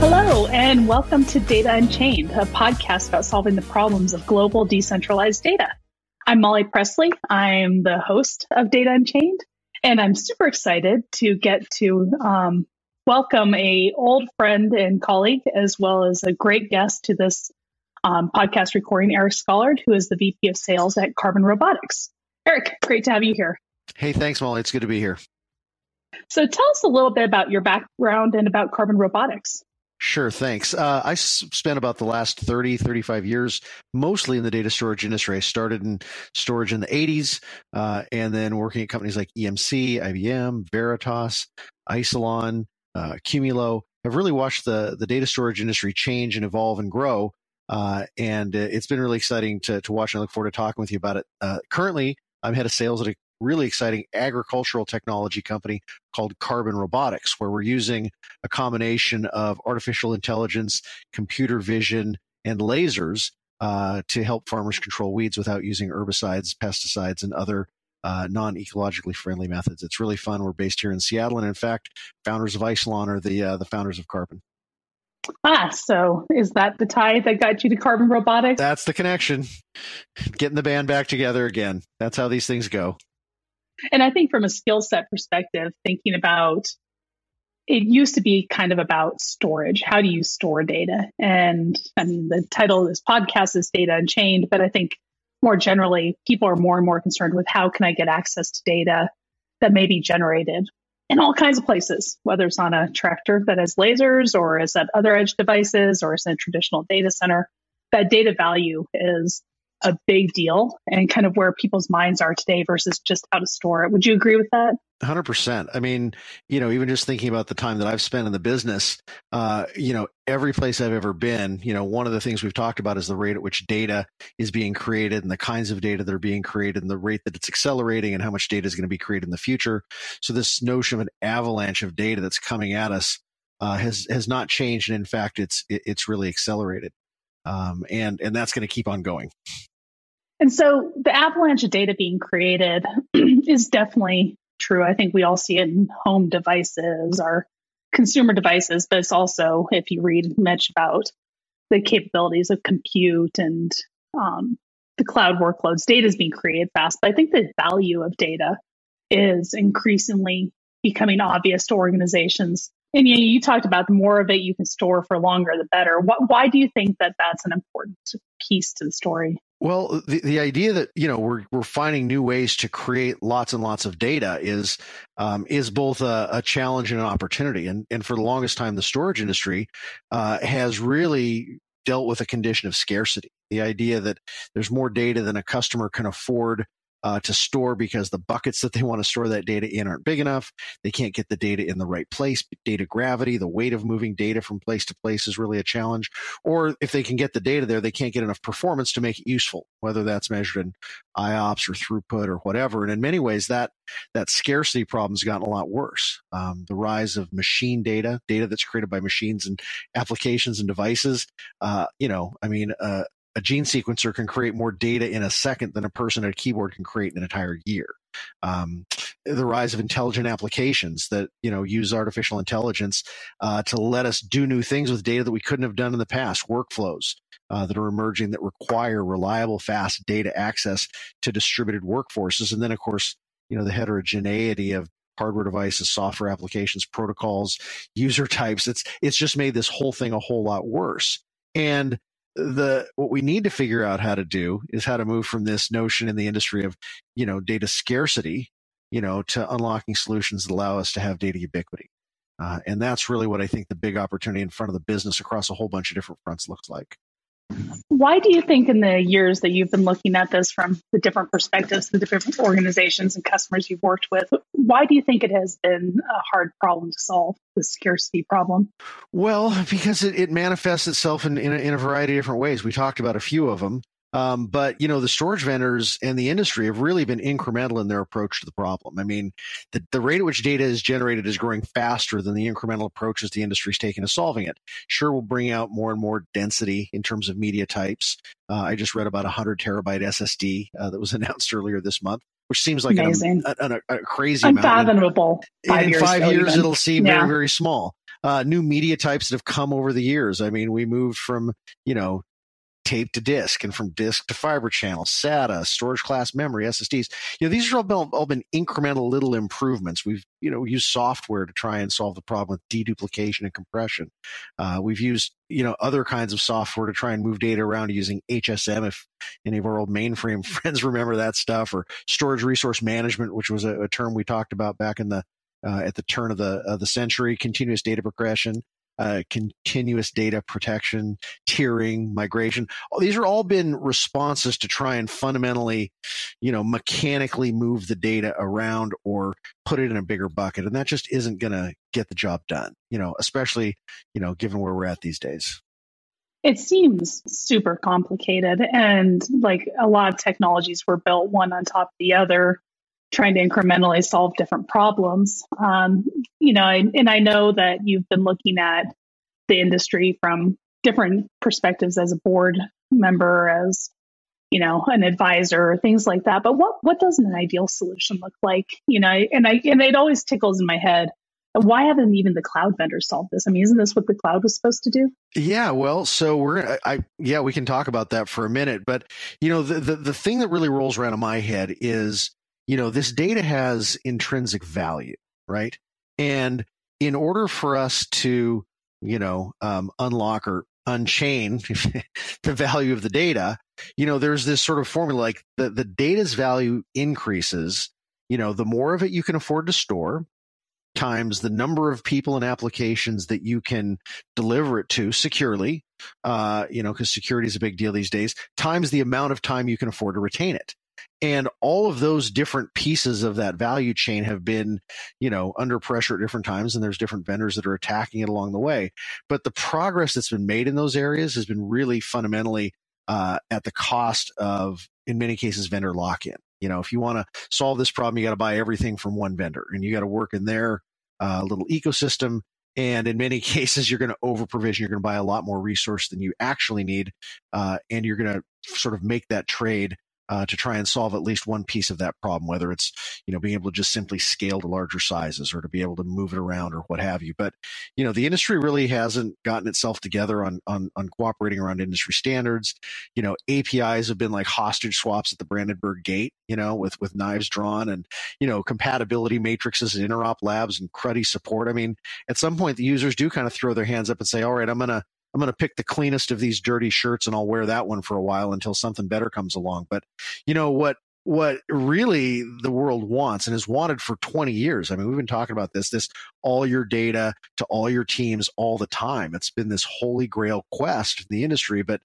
Hello, and welcome to Data Unchained, a podcast about solving the problems of global decentralized data. I'm Molly Presley. I'm the host of Data Unchained, and I'm super excited to get to um, welcome a old friend and colleague, as well as a great guest to this um, podcast recording, Eric Scollard, who is the VP of Sales at Carbon Robotics. Eric, great to have you here. Hey, thanks, Molly. It's good to be here. So, tell us a little bit about your background and about Carbon Robotics. Sure, thanks. Uh, I spent about the last 30, 35 years mostly in the data storage industry. I started in storage in the 80s uh, and then working at companies like EMC, IBM, Veritas, Isilon, uh, Qumulo. I've really watched the, the data storage industry change and evolve and grow. Uh, and uh, it's been really exciting to, to watch. And I look forward to talking with you about it. Uh, currently, I'm head of sales at a really exciting agricultural technology company called Carbon Robotics, where we're using a combination of artificial intelligence, computer vision, and lasers uh, to help farmers control weeds without using herbicides, pesticides, and other uh, non ecologically friendly methods. It's really fun. We're based here in Seattle, and in fact, founders of Isilon are the uh, the founders of Carbon. Ah, so is that the tie that got you to Carbon Robotics? That's the connection. Getting the band back together again. That's how these things go. And I think from a skill set perspective, thinking about it used to be kind of about storage. How do you store data? And I mean, the title of this podcast is Data Unchained, but I think more generally, people are more and more concerned with how can I get access to data that may be generated in all kinds of places, whether it's on a tractor that has lasers or is at other edge devices or is in a traditional data center. That data value is a big deal and kind of where people's minds are today versus just how to store it. Would you agree with that? 100%. I mean, you know, even just thinking about the time that I've spent in the business, uh, you know, every place I've ever been, you know, one of the things we've talked about is the rate at which data is being created and the kinds of data that are being created and the rate that it's accelerating and how much data is going to be created in the future. So this notion of an avalanche of data that's coming at us uh, has has not changed, and in fact, it's it's really accelerated, um, and and that's going to keep on going. And so the avalanche of data being created is definitely true. I think we all see it in home devices or consumer devices, but it's also, if you read much about the capabilities of compute and um, the cloud workloads, data is being created fast. But I think the value of data is increasingly becoming obvious to organizations. And you, know, you talked about the more of it you can store for longer, the better. What, why do you think that that's an important piece to the story? Well, the, the idea that you know we're we're finding new ways to create lots and lots of data is um, is both a, a, challenge and an opportunity. And and for the longest time, the storage industry uh, has really dealt with a condition of scarcity. The idea that there's more data than a customer can afford uh, to store because the buckets that they want to store that data in aren't big enough. They can't get the data in the right place. Data gravity, the weight of moving data from place to place is really a challenge. Or if they can get the data there, they can't get enough performance to make it useful, whether that's measured in IOPS or throughput or whatever. And in many ways, that that scarcity problem has gotten a lot worse. Um, the rise of machine data, data that's created by machines and applications and devices. Uh, you know, I mean, uh, a gene sequencer can create more data in a second than a person at a keyboard can create in an entire year. Um, the rise of intelligent applications that you know use artificial intelligence uh, to let us do new things with data that we couldn't have done in the past. Workflows uh, that are emerging that require reliable, fast data access to distributed workforces, and then of course you know the heterogeneity of hardware devices, software applications, protocols, user types. It's it's just made this whole thing a whole lot worse. And the what we need to figure out how to do is how to move from this notion in the industry of you know data scarcity you know to unlocking solutions that allow us to have data ubiquity. Uh, and that's really what i think the big opportunity in front of the business across a whole bunch of different fronts looks like why do you think, in the years that you've been looking at this from the different perspectives, the different organizations and customers you've worked with, why do you think it has been a hard problem to solve, the scarcity problem? Well, because it, it manifests itself in, in a, in, a, variety of different ways. We talked about a few of them. Um, but you know, the storage vendors and the industry have really been incremental in their approach to the problem. I mean, the, the rate at which data is generated is growing faster than the incremental approaches the industry is taking to solving it. Sure, we'll bring out more and more density in terms of media types. Uh, I just read about a 100 terabyte SSD uh, that was announced earlier this month which seems like an, a, a, crazy unfathomable. Five in five years, even. it'll seem yeah. very, very small. Uh, new media types that have come over the years. I mean, we moved from you know tape to disk and from disk to fiber channel, SATA, storage class memory, SSDs. You know, these are all been, all been incremental little improvements. We've, you know, used software to try and solve the problem with deduplication and compression. Uh, we've used, you know, other kinds of software to try and move data around using HSM. If any of our old mainframe friends remember that stuff or storage resource management, which was a, a term we talked about back in the, uh, at the turn of the, of the century, continuous data progression uh, continuous data protection, tiering, migration. These are all been responses to try and fundamentally, you know, mechanically move the data around or put it in a bigger bucket. And that just isn't going to get the job done, you know, especially, you know, given where we're at these days. It seems super complicated and like a lot of technologies were built one on top of the other trying to incrementally solve different problems. Um, you know, I, and I know that you've been looking at the industry from different perspectives as a board member, as you know, an advisor, things like that. But what what does an ideal solution look like? You know, and I and it always tickles in my head. Why haven't even the cloud vendors solved this? I mean, isn't this what the cloud was supposed to do? Yeah, well, so we're I, I yeah, we can talk about that for a minute. But you know, the, the the thing that really rolls around in my head is you know, this data has intrinsic value, right? And in order for us to, you know, um, unlock or unchain the value of the data, you know, there's this sort of formula like the, the data's value increases, you know, the more of it you can afford to store times the number of people and applications that you can deliver it to securely, uh, you know, because security is a big deal these days, times the amount of time you can afford to retain it and all of those different pieces of that value chain have been you know under pressure at different times and there's different vendors that are attacking it along the way. But the progress that's been made in those areas has been really fundamentally uh, at the cost of in many cases vendor lock-in. You know if you want to solve this problem you got to buy everything from one vendor and you got to work in their uh, little ecosystem. And in many cases you're going to over provision you're going to buy a lot more resource than you actually need uh, and you're going to sort of make that trade uh, to try and solve at least one piece of that problem, whether it's you know being able to just simply scale to larger sizes or to be able to move it around or what have you. But you know the industry really hasn't gotten itself together on on, on cooperating around industry standards. You know APIs have been like hostage swaps at the Brandenburg Gate, you know, with with knives drawn, and you know compatibility matrices and interop labs and cruddy support. I mean, at some point the users do kind of throw their hands up and say, "All right, I'm gonna I'm going to pick the cleanest of these dirty shirts and I'll wear that one for a while until something better comes along. But you know what? What really the world wants and has wanted for 20 years. I mean, we've been talking about this, this all your data to all your teams all the time. It's been this holy grail quest in the industry, but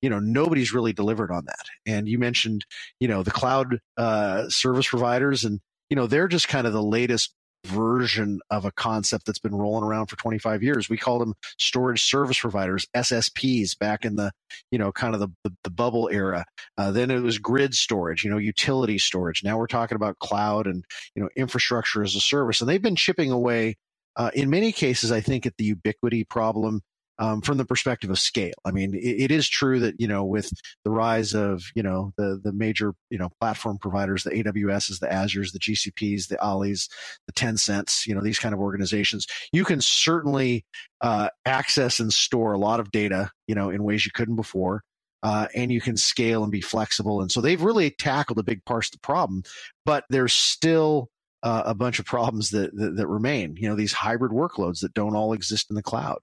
you know, nobody's really delivered on that. And you mentioned, you know, the cloud uh, service providers and, you know, they're just kind of the latest version of a concept that's been rolling around for 25 years. We called them storage service providers, SSPs, back in the, you know, kind of the, the, the bubble era. Uh, then it was grid storage, you know, utility storage. Now we're talking about cloud and, you know, infrastructure as a service. And they've been chipping away, uh, in many cases, I think, at the ubiquity problem um, from the perspective of scale. I mean, it, it is true that you know with the rise of you know the the major you know platform providers, the AWSs, the Azures, the GCPs, the Ollys, the Tencents, you know these kind of organizations, you can certainly uh, access and store a lot of data, you know, in ways you couldn't before. Uh, and you can scale and be flexible. And so they've really tackled a big part of the problem, but there's still uh, a bunch of problems that, that, that remain. You know, these hybrid workloads that don't all exist in the cloud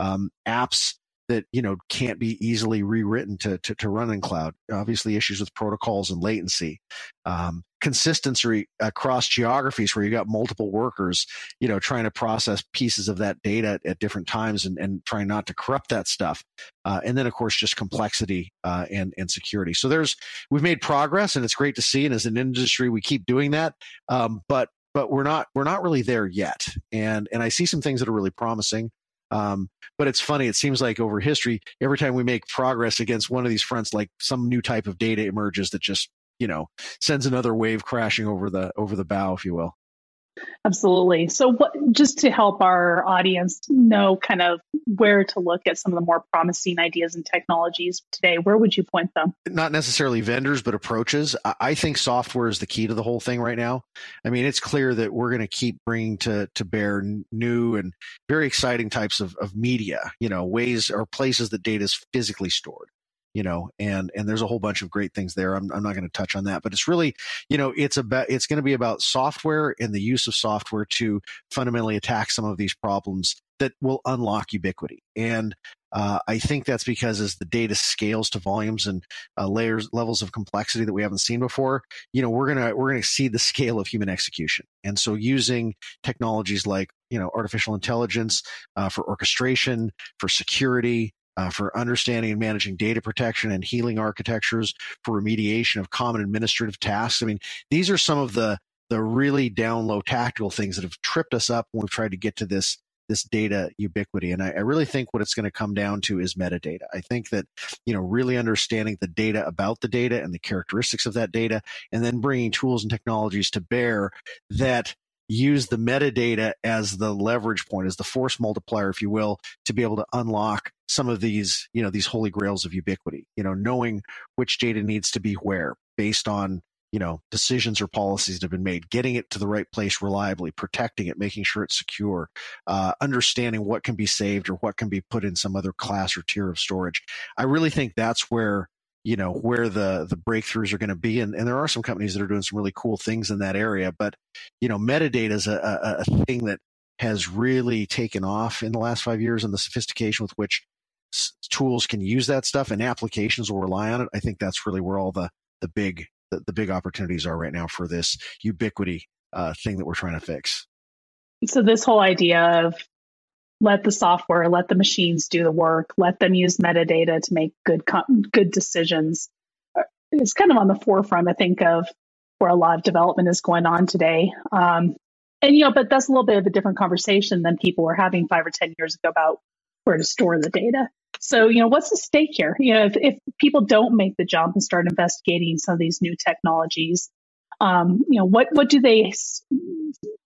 um, apps that you know can't be easily rewritten to, to, to run in cloud. Obviously, issues with protocols and latency, um, consistency across geographies where you got multiple workers, you know, trying to process pieces of that data at different times and, and trying not to corrupt that stuff. Uh, and then, of course, just complexity uh, and and security. So there's we've made progress, and it's great to see. And as an industry, we keep doing that. Um, but but we're not we're not really there yet. And and I see some things that are really promising. Um, but it's funny. It seems like over history, every time we make progress against one of these fronts, like some new type of data emerges that just you know sends another wave crashing over the over the bow, if you will. Absolutely. So, what just to help our audience know kind of where to look at some of the more promising ideas and technologies today, where would you point them? Not necessarily vendors, but approaches. I think software is the key to the whole thing right now. I mean, it's clear that we're going to keep bringing to to bear new and very exciting types of, of media. You know, ways or places that data is physically stored you know and and there's a whole bunch of great things there i'm, I'm not going to touch on that but it's really you know it's about it's going to be about software and the use of software to fundamentally attack some of these problems that will unlock ubiquity and uh, I think that's because as the data scales to volumes and uh, layers levels of complexity that we haven't seen before, you know, we're gonna we're gonna see the scale of human execution. And so, using technologies like you know artificial intelligence uh, for orchestration, for security, uh, for understanding and managing data protection and healing architectures, for remediation of common administrative tasks. I mean, these are some of the the really down low tactical things that have tripped us up when we've tried to get to this this data ubiquity. And I, I really think what it's going to come down to is metadata. I think that, you know, really understanding the data about the data and the characteristics of that data, and then bringing tools and technologies to bear that use the metadata as the leverage point, as the force multiplier, if you will, to be able to unlock some of these, you know, these holy grails of ubiquity, you know, knowing which data needs to be where based on, you know, decisions or policies that have been made, getting it to the right place reliably, protecting it, making sure it's secure, uh, understanding what can be saved or what can be put in some other class or tier of storage. I really think that's where you know where the the breakthroughs are going to be and, and there are some companies that are doing some really cool things in that area but you know metadata is a, a, a thing that has really taken off in the last five years and the sophistication with which tools can use that stuff and applications will rely on it i think that's really where all the the big the, the big opportunities are right now for this ubiquity uh, thing that we're trying to fix so this whole idea of let the software, let the machines do the work, let them use metadata to make good good decisions. is kind of on the forefront, I think, of where a lot of development is going on today. Um, and you know, but that's a little bit of a different conversation than people were having five or ten years ago about where to store the data. So, you know, what's the stake here? You know, if, if people don't make the jump and start investigating some of these new technologies, um, you know, what what do they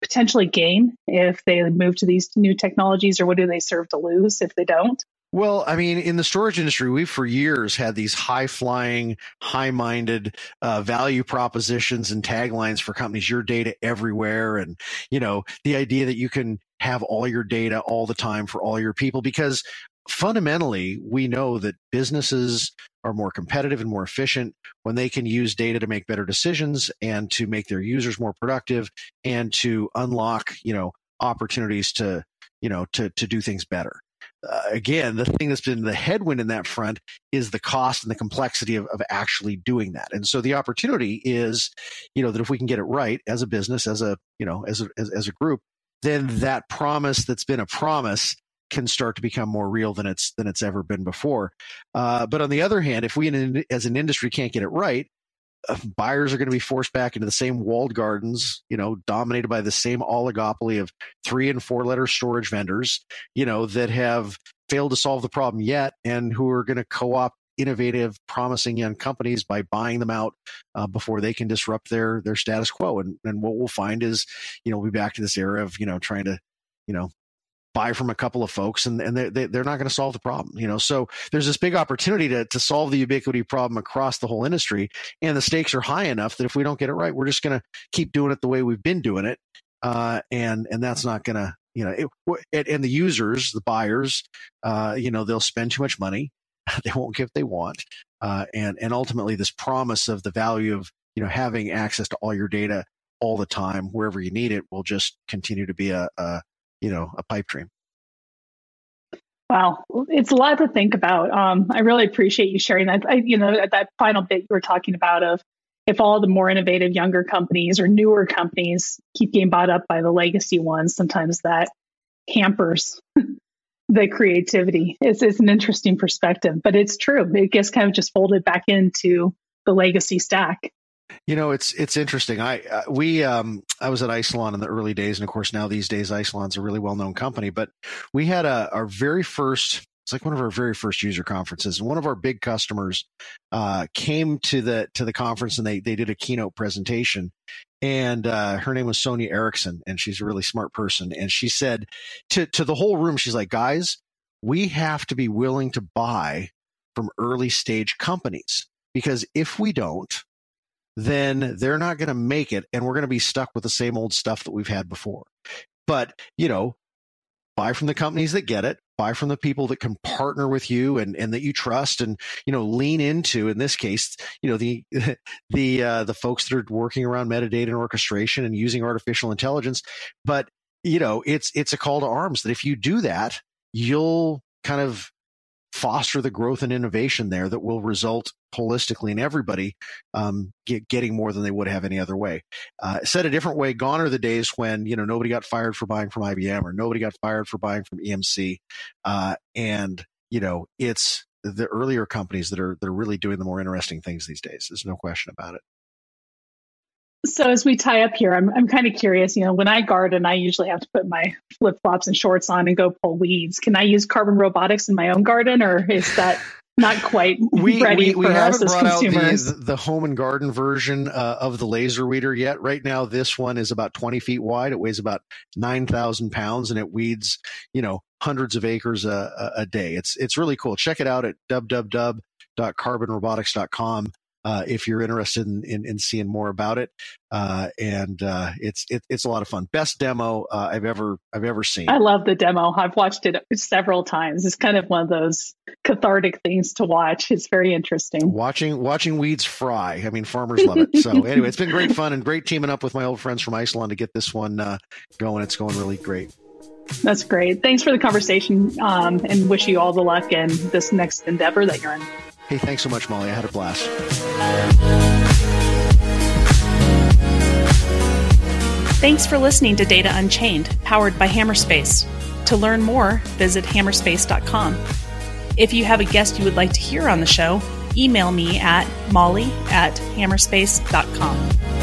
potentially gain if they move to these new technologies, or what do they serve to lose if they don't? Well, I mean, in the storage industry, we've for years had these high flying, high minded uh, value propositions and taglines for companies, your data everywhere. And, you know, the idea that you can have all your data all the time for all your people because fundamentally, we know that businesses are more competitive and more efficient when they can use data to make better decisions and to make their users more productive and to unlock, you know, opportunities to, you know, to, to do things better. Uh, again, the thing that's been the headwind in that front is the cost and the complexity of, of actually doing that. And so the opportunity is, you know, that if we can get it right as a business, as a, you know, as a, as, as a group, then that promise that's been a promise can start to become more real than it's than it's ever been before. Uh, but on the other hand, if we in, as an industry can't get it right, uh, buyers are going to be forced back into the same walled gardens, you know, dominated by the same oligopoly of three and four letter storage vendors, you know, that have failed to solve the problem yet and who are going to co-opt innovative, promising young companies by buying them out uh, before they can disrupt their their status quo. And and what we'll find is, you know, we'll be back to this era of you know trying to, you know, buy from a couple of folks and, and they, they're not going to solve the problem you know so there's this big opportunity to, to solve the ubiquity problem across the whole industry and the stakes are high enough that if we don't get it right we're just going to keep doing it the way we've been doing it uh, and and that's not going to you know it, and the users the buyers uh, you know they'll spend too much money they won't get what they want uh, and and ultimately this promise of the value of you know having access to all your data all the time wherever you need it will just continue to be a, a you know a pipe dream Wow, it's a lot to think about. Um, I really appreciate you sharing that. I, you know, that final bit you were talking about of if all the more innovative younger companies or newer companies keep getting bought up by the legacy ones, sometimes that hampers the creativity. It's, it's an interesting perspective, but it's true. It gets kind of just folded back into the legacy stack. You know, it's it's interesting. I uh, we um, I was at Isilon in the early days, and of course now these days Isilon's a really well known company. But we had a our very first. It's like one of our very first user conferences, and one of our big customers uh, came to the to the conference, and they they did a keynote presentation. And uh, her name was Sonia Erickson, and she's a really smart person. And she said to to the whole room, she's like, "Guys, we have to be willing to buy from early stage companies because if we don't, then they're not going to make it and we're going to be stuck with the same old stuff that we've had before. But, you know, buy from the companies that get it, buy from the people that can partner with you and, and that you trust and, you know, lean into, in this case, you know, the, the, uh, the folks that are working around metadata and orchestration and using artificial intelligence. But, you know, it's, it's a call to arms that if you do that, you'll kind of foster the growth and innovation there that will result holistically in everybody um, get, getting more than they would have any other way. Uh, said a different way, gone are the days when you know nobody got fired for buying from IBM or nobody got fired for buying from EMC, uh, and you know it's the earlier companies that are that are really doing the more interesting things these days. There's no question about it. So as we tie up here, I'm I'm kind of curious. You know, when I garden, I usually have to put my flip flops and shorts on and go pull weeds. Can I use carbon robotics in my own garden, or is that not quite we, ready we, we for haven't us as brought consumers? out the, the home and garden version uh, of the laser weeder yet. Right now, this one is about 20 feet wide. It weighs about 9,000 pounds and it weeds, you know, hundreds of acres a, a, a day. It's, it's really cool. Check it out at www.carbonrobotics.com uh, if you're interested in, in, in, seeing more about it. Uh, and uh, it's it, it's a lot of fun. Best demo uh, I've ever I've ever seen. I love the demo. I've watched it several times. It's kind of one of those cathartic things to watch. It's very interesting. Watching watching weeds fry. I mean, farmers love it. So anyway, it's been great fun and great teaming up with my old friends from Isilon to get this one uh, going. It's going really great. That's great. Thanks for the conversation um, and wish you all the luck in this next endeavor that you're in. Hey, thanks so much, Molly. I had a blast. Thanks for listening to Data Unchained, powered by Hammerspace. To learn more, visit hammerspace.com. If you have a guest you would like to hear on the show, email me at molly at hammerspace.com.